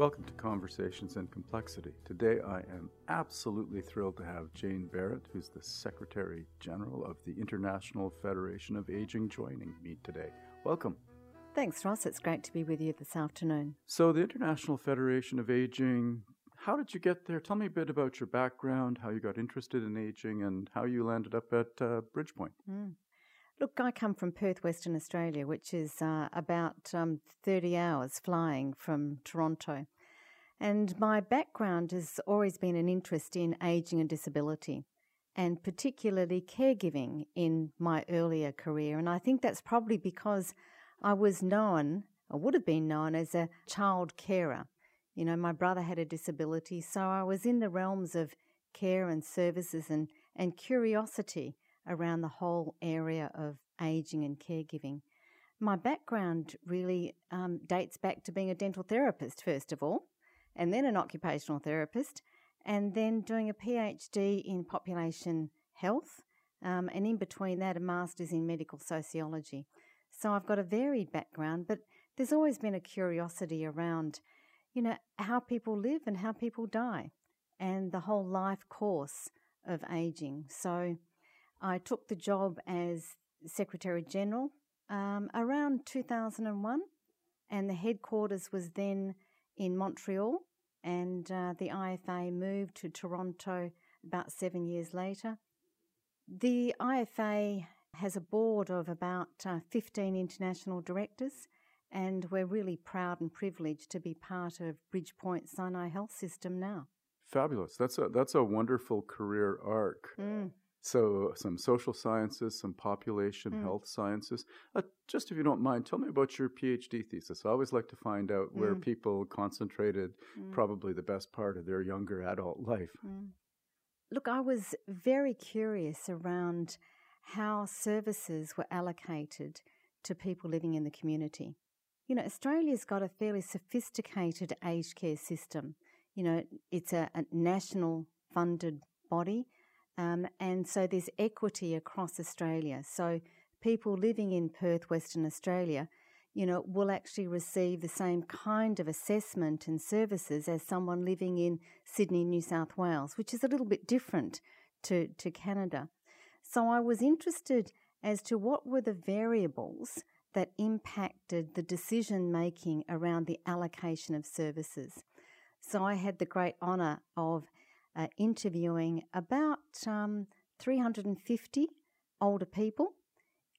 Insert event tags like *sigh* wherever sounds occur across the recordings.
Welcome to Conversations in Complexity. Today I am absolutely thrilled to have Jane Barratt, who's the Secretary General of the International Federation of Aging, joining me today. Welcome. Thanks, Ross. It's great to be with you this afternoon. So, the International Federation of Aging, how did you get there? Tell me a bit about your background, how you got interested in aging, and how you landed up at uh, Bridgepoint. Mm. Look, I come from Perth, Western Australia, which is uh, about um, 30 hours flying from Toronto. And my background has always been an interest in ageing and disability, and particularly caregiving in my earlier career. And I think that's probably because I was known, or would have been known, as a child carer. You know, my brother had a disability, so I was in the realms of care and services and, and curiosity around the whole area of aging and caregiving. My background really um, dates back to being a dental therapist, first of all, and then an occupational therapist, and then doing a PhD in population health, um, and in between that, a master's in medical sociology. So I've got a varied background, but there's always been a curiosity around, you know, how people live and how people die, and the whole life course of aging. So I took the job as Secretary General um, around 2001, and the headquarters was then in Montreal, and uh, the IFA moved to Toronto about seven years later. The IFA has a board of about uh, 15 international directors, and we're really proud and privileged to be part of Bridgepoint Sinai Health System now. Fabulous. That's a that's a wonderful career arc. Mm. So, some social sciences, some population mm. health sciences. Uh, just if you don't mind, tell me about your PhD thesis. I always like to find out where mm. people concentrated mm. probably the best part of their younger adult life. Mm. Look, I was very curious around how services were allocated to people living in the community. You know, Australia's got a fairly sophisticated aged care system. You know, it's a, a national funded body um, and so there's equity across Australia. So people living in Perth, Western Australia, you know, will actually receive the same kind of assessment and services as someone living in Sydney, New South Wales, which is a little bit different to, to Canada. So I was interested as to what were the variables that impacted the decision making around the allocation of services. So I had the great honour of uh, interviewing about um, 350 older people,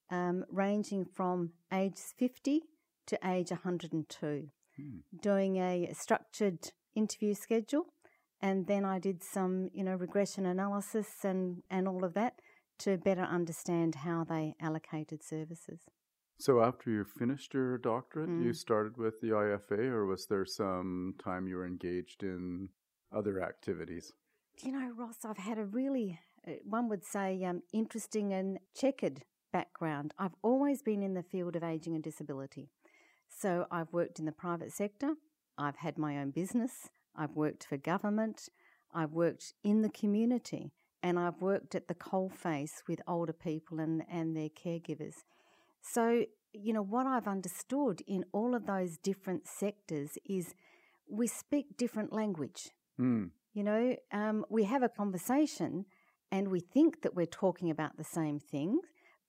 um, ranging from age 50 to age 102, hmm. doing a structured interview schedule. And then I did some, you know, regression analysis and, and all of that to better understand how they allocated services. So after you finished your doctorate, mm. you started with the IFA, or was there some time you were engaged in other activities? You know, Ross, I've had a really, uh, one would say, um, interesting and checkered background. I've always been in the field of aging and disability. So I've worked in the private sector, I've had my own business, I've worked for government, I've worked in the community, and I've worked at the coalface with older people and, and their caregivers. So, you know, what I've understood in all of those different sectors is we speak different language. Mm. You know, um, we have a conversation and we think that we're talking about the same thing,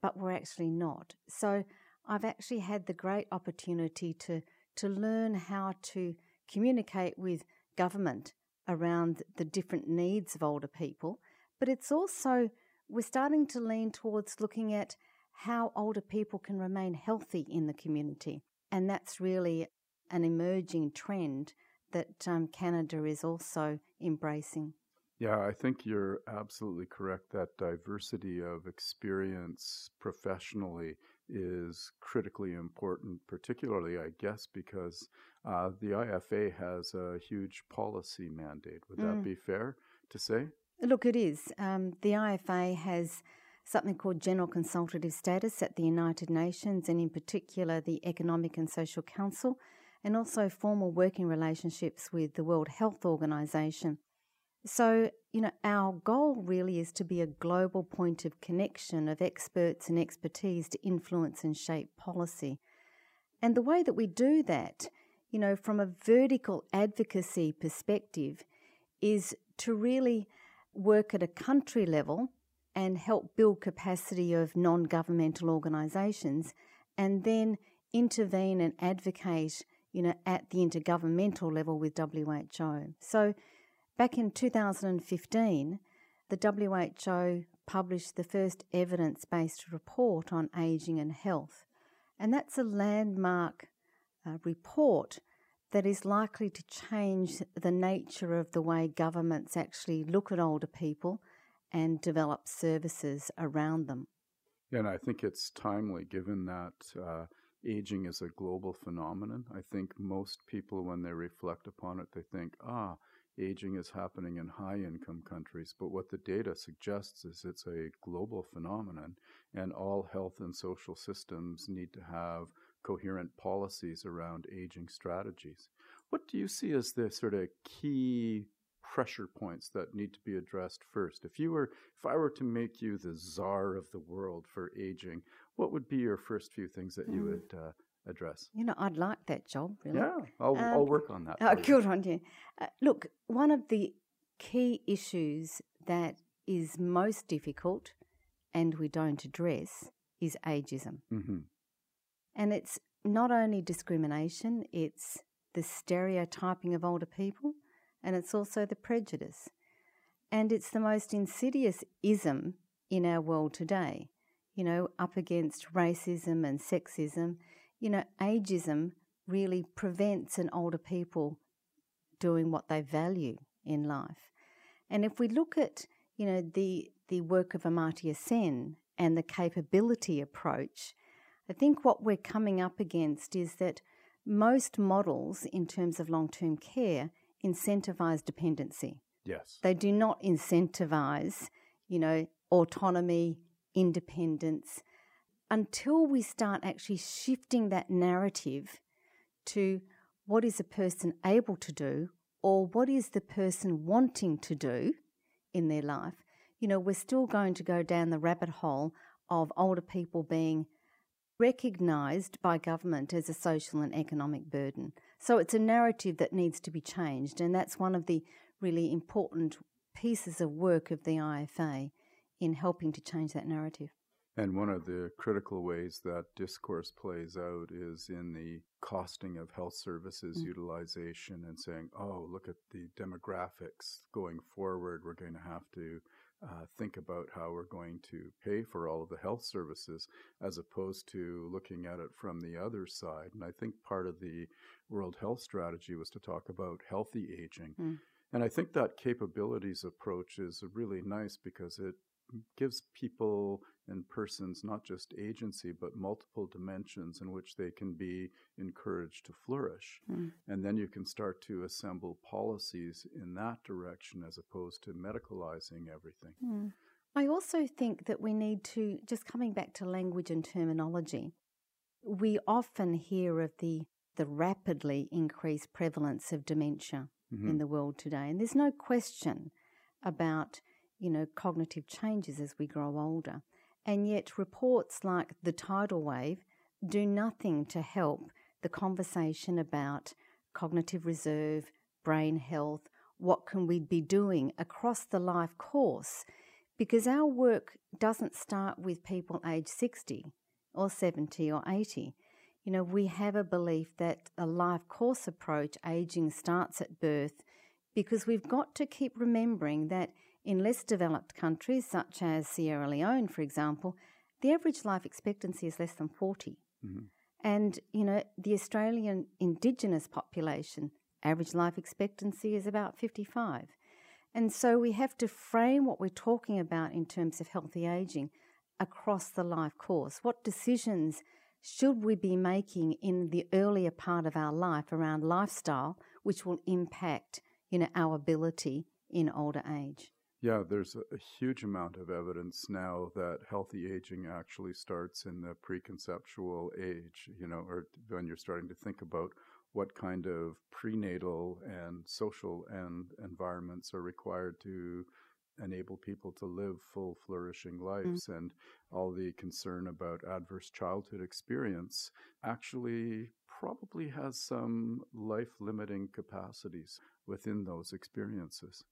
but we're actually not. So I've actually had the great opportunity to, to learn how to communicate with government around the different needs of older people. But it's also, we're starting to lean towards looking at how older people can remain healthy in the community. And that's really an emerging trend that um, Canada is also embracing. Yeah, I think you're absolutely correct. That diversity of experience professionally is critically important, particularly, I guess, because uh, the IFA has a huge policy mandate. Would that mm. be fair to say? Look, it is. Um, the IFA has something called general consultative status at the United Nations, and in particular, the Economic and Social Council and also formal working relationships with the World Health Organization. So, you know, our goal really is to be a global point of connection of experts and expertise to influence and shape policy. And the way that we do that you know, from a vertical advocacy perspective, is to really work at a country level and help build capacity of non governmental organisations and then intervene and advocate, you know, at the intergovernmental level with WHO. So back in 2015, the WHO published the first evidence based report on ageing and health. And that's a landmark uh, report that is likely to change the nature of the way governments actually look at older people and develop services around them. Yeah, and I think it's timely given that uh, aging is a global phenomenon. I think most people, when they reflect upon it, they think, ah, aging is happening in high income countries. But what the data suggests is it's a global phenomenon, and all health and social systems need to have coherent policies around aging strategies. What do you see as the sort of key pressure points that need to be addressed first? If you were, if I were to make you the czar of the world for aging, what would be your first few things that mm. you would uh, address? You know, I'd like that job. Really. Yeah, I'll, um, I'll work on that. Oh, good on you. Uh, look, one of the key issues that is most difficult, and we don't address, is ageism. Mm-hmm. And it's not only discrimination; it's the stereotyping of older people, and it's also the prejudice. And it's the most insidious ism in our world today, you know, up against racism and sexism. You know, ageism really prevents an older people doing what they value in life. And if we look at, you know, the, the work of Amartya Sen and the capability approach, I think what we're coming up against is that most models in terms of long term care incentivize dependency. Yes. They do not incentivize, you know, autonomy, independence, until we start actually shifting that narrative to what is a person able to do or what is the person wanting to do in their life, you know, we're still going to go down the rabbit hole of older people being recognised by government as a social and economic burden. So it's a narrative that needs to be changed, and that's one of the really important pieces of work of the IFA in helping to change that narrative. And one of the critical ways that discourse plays out is in the costing of health services mm. utilization and saying, oh, look at the demographics going forward. We're going to have to uh, think about how we're going to pay for all of the health services as opposed to looking at it from the other side. And I think part of the World Health Strategy was to talk about healthy aging. Mm. And I think that capabilities approach is really nice because it gives people and persons not just agency but multiple dimensions in which they can be encouraged to flourish mm. and then you can start to assemble policies in that direction as opposed to medicalizing everything mm. i also think that we need to just coming back to language and terminology we often hear of the the rapidly increased prevalence of dementia mm-hmm. in the world today and there's no question about you know, cognitive changes as we grow older. And yet, reports like the tidal wave do nothing to help the conversation about cognitive reserve, brain health, what can we be doing across the life course? Because our work doesn't start with people age 60 or 70 or 80. You know, we have a belief that a life course approach, aging starts at birth, because we've got to keep remembering that in less developed countries, such as Sierra Leone, for example, the average life expectancy is less than 40. Mm-hmm. And, you know, the Australian Indigenous population, average life expectancy is about 55. And so we have to frame what we're talking about in terms of healthy aging across the life course. What decisions should we be making in the earlier part of our life around lifestyle, which will impact, you know, our ability in older age? Yeah, there's a, huge amount of evidence now that healthy aging actually starts in the preconceptual age, you know, or when you're starting to think about what kind of prenatal and social and environments are required to enable people to live full flourishing mm. lives mm. and all the concern about adverse childhood experience actually probably has some life limiting capacities within those experiences.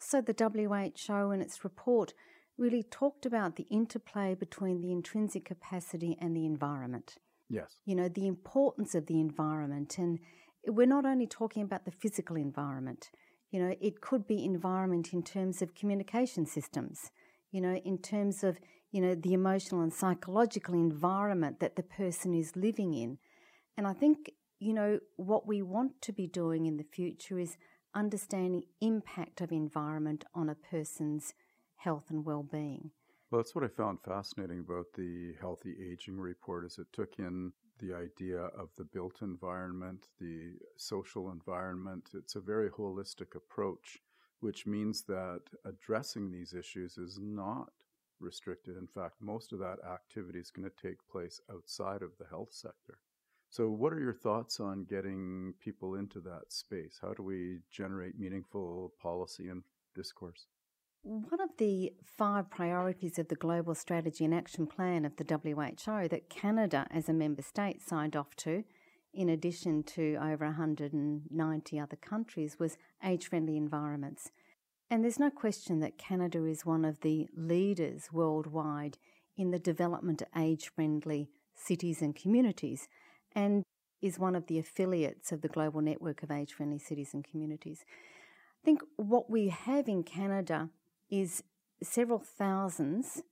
So, the WHO in its report really talked about the interplay between the intrinsic capacity and the environment. Yes. You know, the importance of the environment. And we're not only talking about the physical environment, you know, it could be environment in terms of communication systems, you know, in terms of, you know, the emotional and psychological environment that the person is living in. And I think, you know, what we want to be doing in the future is understanding impact of environment on a person's health and well-being. Well, that's what I found fascinating about the healthy aging report is it took in the idea of the built environment, the social environment. It's a very holistic approach, which means that addressing these issues is not restricted. In fact, most of that activity is going to take place outside of the health sector. So, what are your thoughts on getting people into that space? How do we generate meaningful policy and discourse? One of the five priorities of the Global Strategy and Action Plan of the WHO that Canada, as a member state, signed off to, in addition to over 190 other countries, was age friendly environments. And there's no question that Canada is one of the leaders worldwide in the development of age friendly cities and communities, and is one of the affiliates of the global network of age friendly cities and communities. I think what we have in Canada is several thousands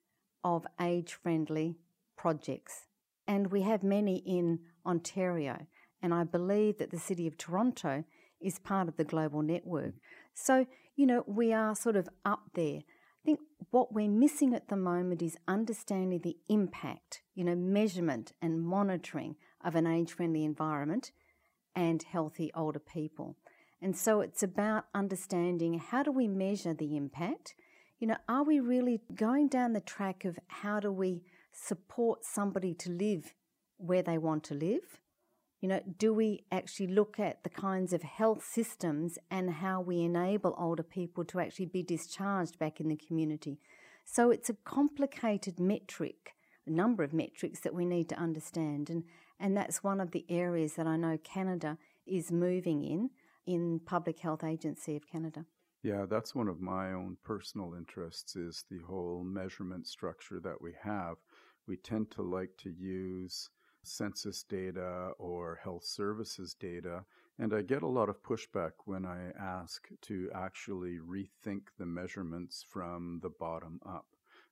of age friendly projects. And we have many in Ontario. And I believe that the City of Toronto is part of the global network. Mm. So, you know, we are sort of up there. I think what we're missing at the moment is understanding the impact, you know, measurement and monitoring of an age friendly environment and healthy older people. And so it's about understanding how do we measure the impact you know, are we really going down the track of how do we support somebody to live where they want to live? You know, do we actually look at the kinds of health systems and how we enable older people to actually be discharged back in the community? So it's a complicated metric, a number of metrics that we need to understand. And, and that's one of the areas that I know Canada is moving in, in Public Health Agency of Canada. Yeah, that's one of my own personal interests is the whole measurement structure that we have. We tend to like to use census data or health services data, and I get a lot of pushback when I ask to actually rethink the measurements from the bottom up.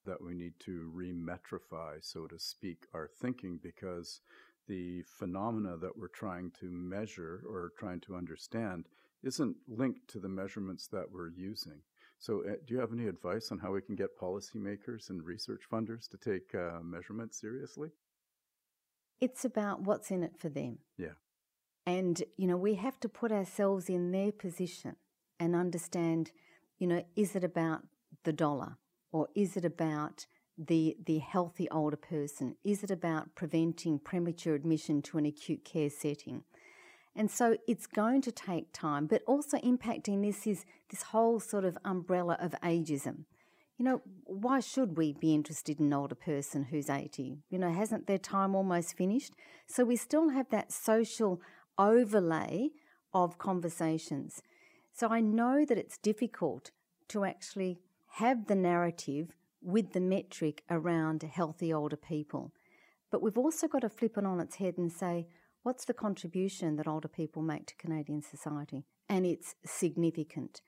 That we need to remetrify, so to speak, our thinking because the phenomena that we're trying to measure or trying to understand isn't linked to the measurements that we're using. So, uh, do you have any advice on how we can get policymakers and research funders to take uh, measurements seriously? It's about what's in it for them. Yeah. And, you know, we have to put ourselves in their position and understand, you know, is it about the dollar or is it about the, the healthy older person? Is it about preventing premature admission to an acute care setting? And so it's going to take time, but also impacting this is this whole sort of umbrella of ageism. You know, why should we be interested in an older person who's 80? You know, hasn't their time almost finished? So we still have that social overlay of conversations. So I know that it's difficult to actually have the narrative with the metric around healthy older people. But we've also got to flip it on its head and say, What's the contribution that older people make to Canadian society? And it's significant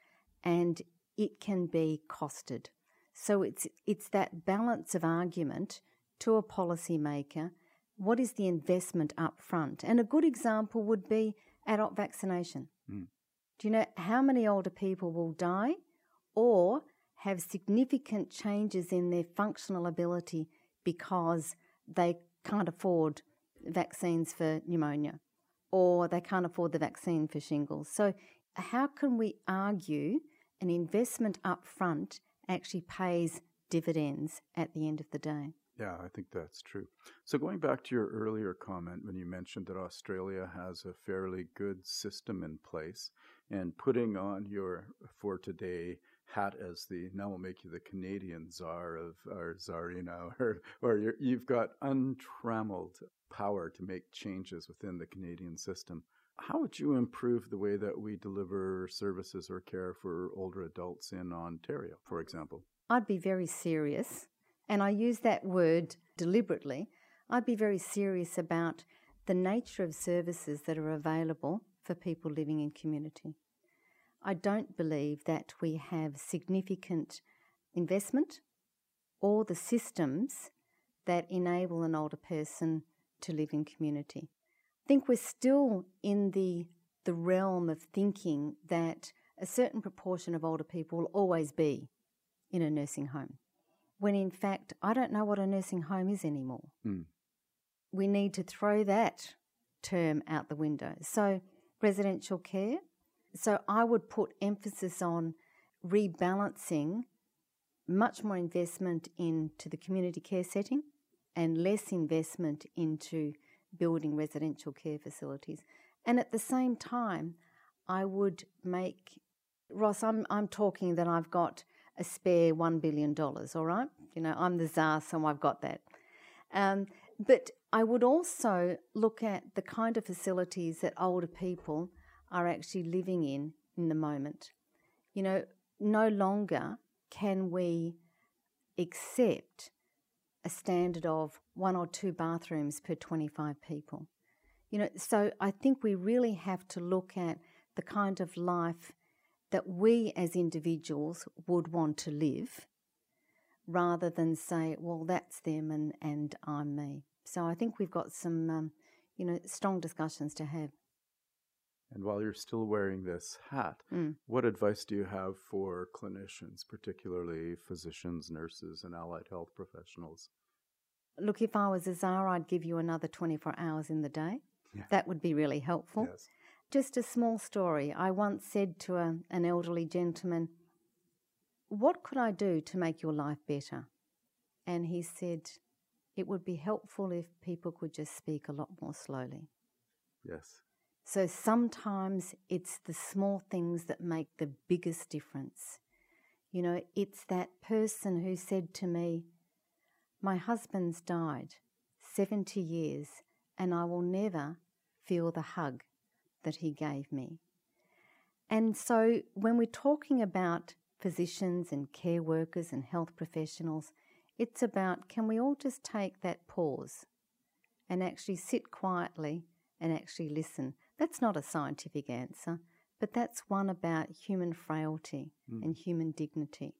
and it can be costed. So it's, it's that balance of argument to a policymaker. What is the investment up front? And a good example would be adult vaccination. Mm. Do you know how many older people will die or have significant changes in their functional ability because they can't afford vaccines for pneumonia or they can't afford the vaccine for shingles. So, how can we argue an investment up front actually pays dividends at the end of the day? Yeah, I think that's true. So, going back to your earlier comment when you mentioned that Australia has a fairly good system in place, and putting on your for today hat as the now we'll make you the Canadian czar of or czarina, *laughs* or or you have got untrammeled power to make changes within the Canadian system. How would you improve the way that we deliver services or care for older adults in Ontario, for example? I'd be very serious, and I use that word deliberately. I'd be very serious about the nature of services that are available for people living in community. I don't believe that we have significant investment or the systems that enable an older person to live in community. I think we're still in the the realm of thinking that a certain proportion of older people will always be in a nursing home. When in fact, I don't know what a nursing home is anymore. Mm. We need to throw that term out the window. So, residential care. So, I would put emphasis on rebalancing much more investment into the community care setting and less investment into building residential care facilities. And at the same time, I would make Ross, I'm I'm talking that I've got a spare $1 billion, all right? You know, I'm the czar, so I've got that. Um, but I would also look at the kind of facilities that older people are actually living in in the moment. You know, no longer can we accept a standard of one or two bathrooms per 25 people. You know, so I think we really have to look at the kind of life that we as individuals would want to live rather than say, well, that's them and, and I'm me. So I think we've got some, um, you know, strong discussions to have. And while you're still wearing this hat, mm. what advice do you have for clinicians, particularly physicians, nurses, and allied health professionals? Look, if I was a czar, I'd give you another 24 hours in the day. Yeah. That would be really helpful. Yes. Just a small story. I once said to a, an elderly gentleman, What could I do to make your life better? And he said, It would be helpful if people could just speak a lot more slowly. Yes. So sometimes it's the small things that make the biggest difference. You know, it's that person who said to me, My husband's died 70 years, and I will never feel the hug that he gave me. And so when we're talking about physicians and care workers and health professionals, it's about can we all just take that pause and actually sit quietly and actually listen? That's not a scientific answer, but that's one about human frailty mm. and human dignity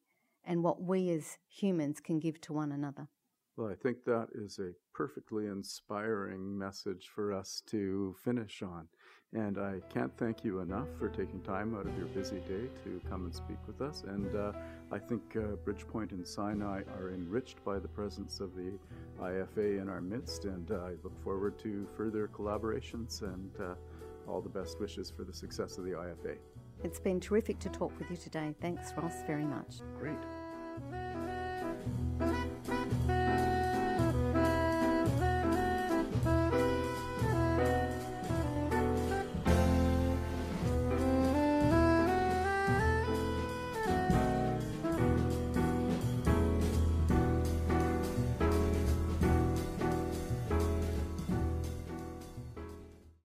and what we as humans can give to one another. Well, I think that is a perfectly inspiring message for us to finish on. And I can't thank you enough for taking time out of your busy day to come and speak with us. And uh, I think uh, Bridgepoint and Sinai are enriched by the presence of the IFA in our midst. And uh, I look forward to further collaborations and uh, all the best wishes for the success of the IFA. It's been terrific to talk with you today. Thanks, Ross, very much. Great.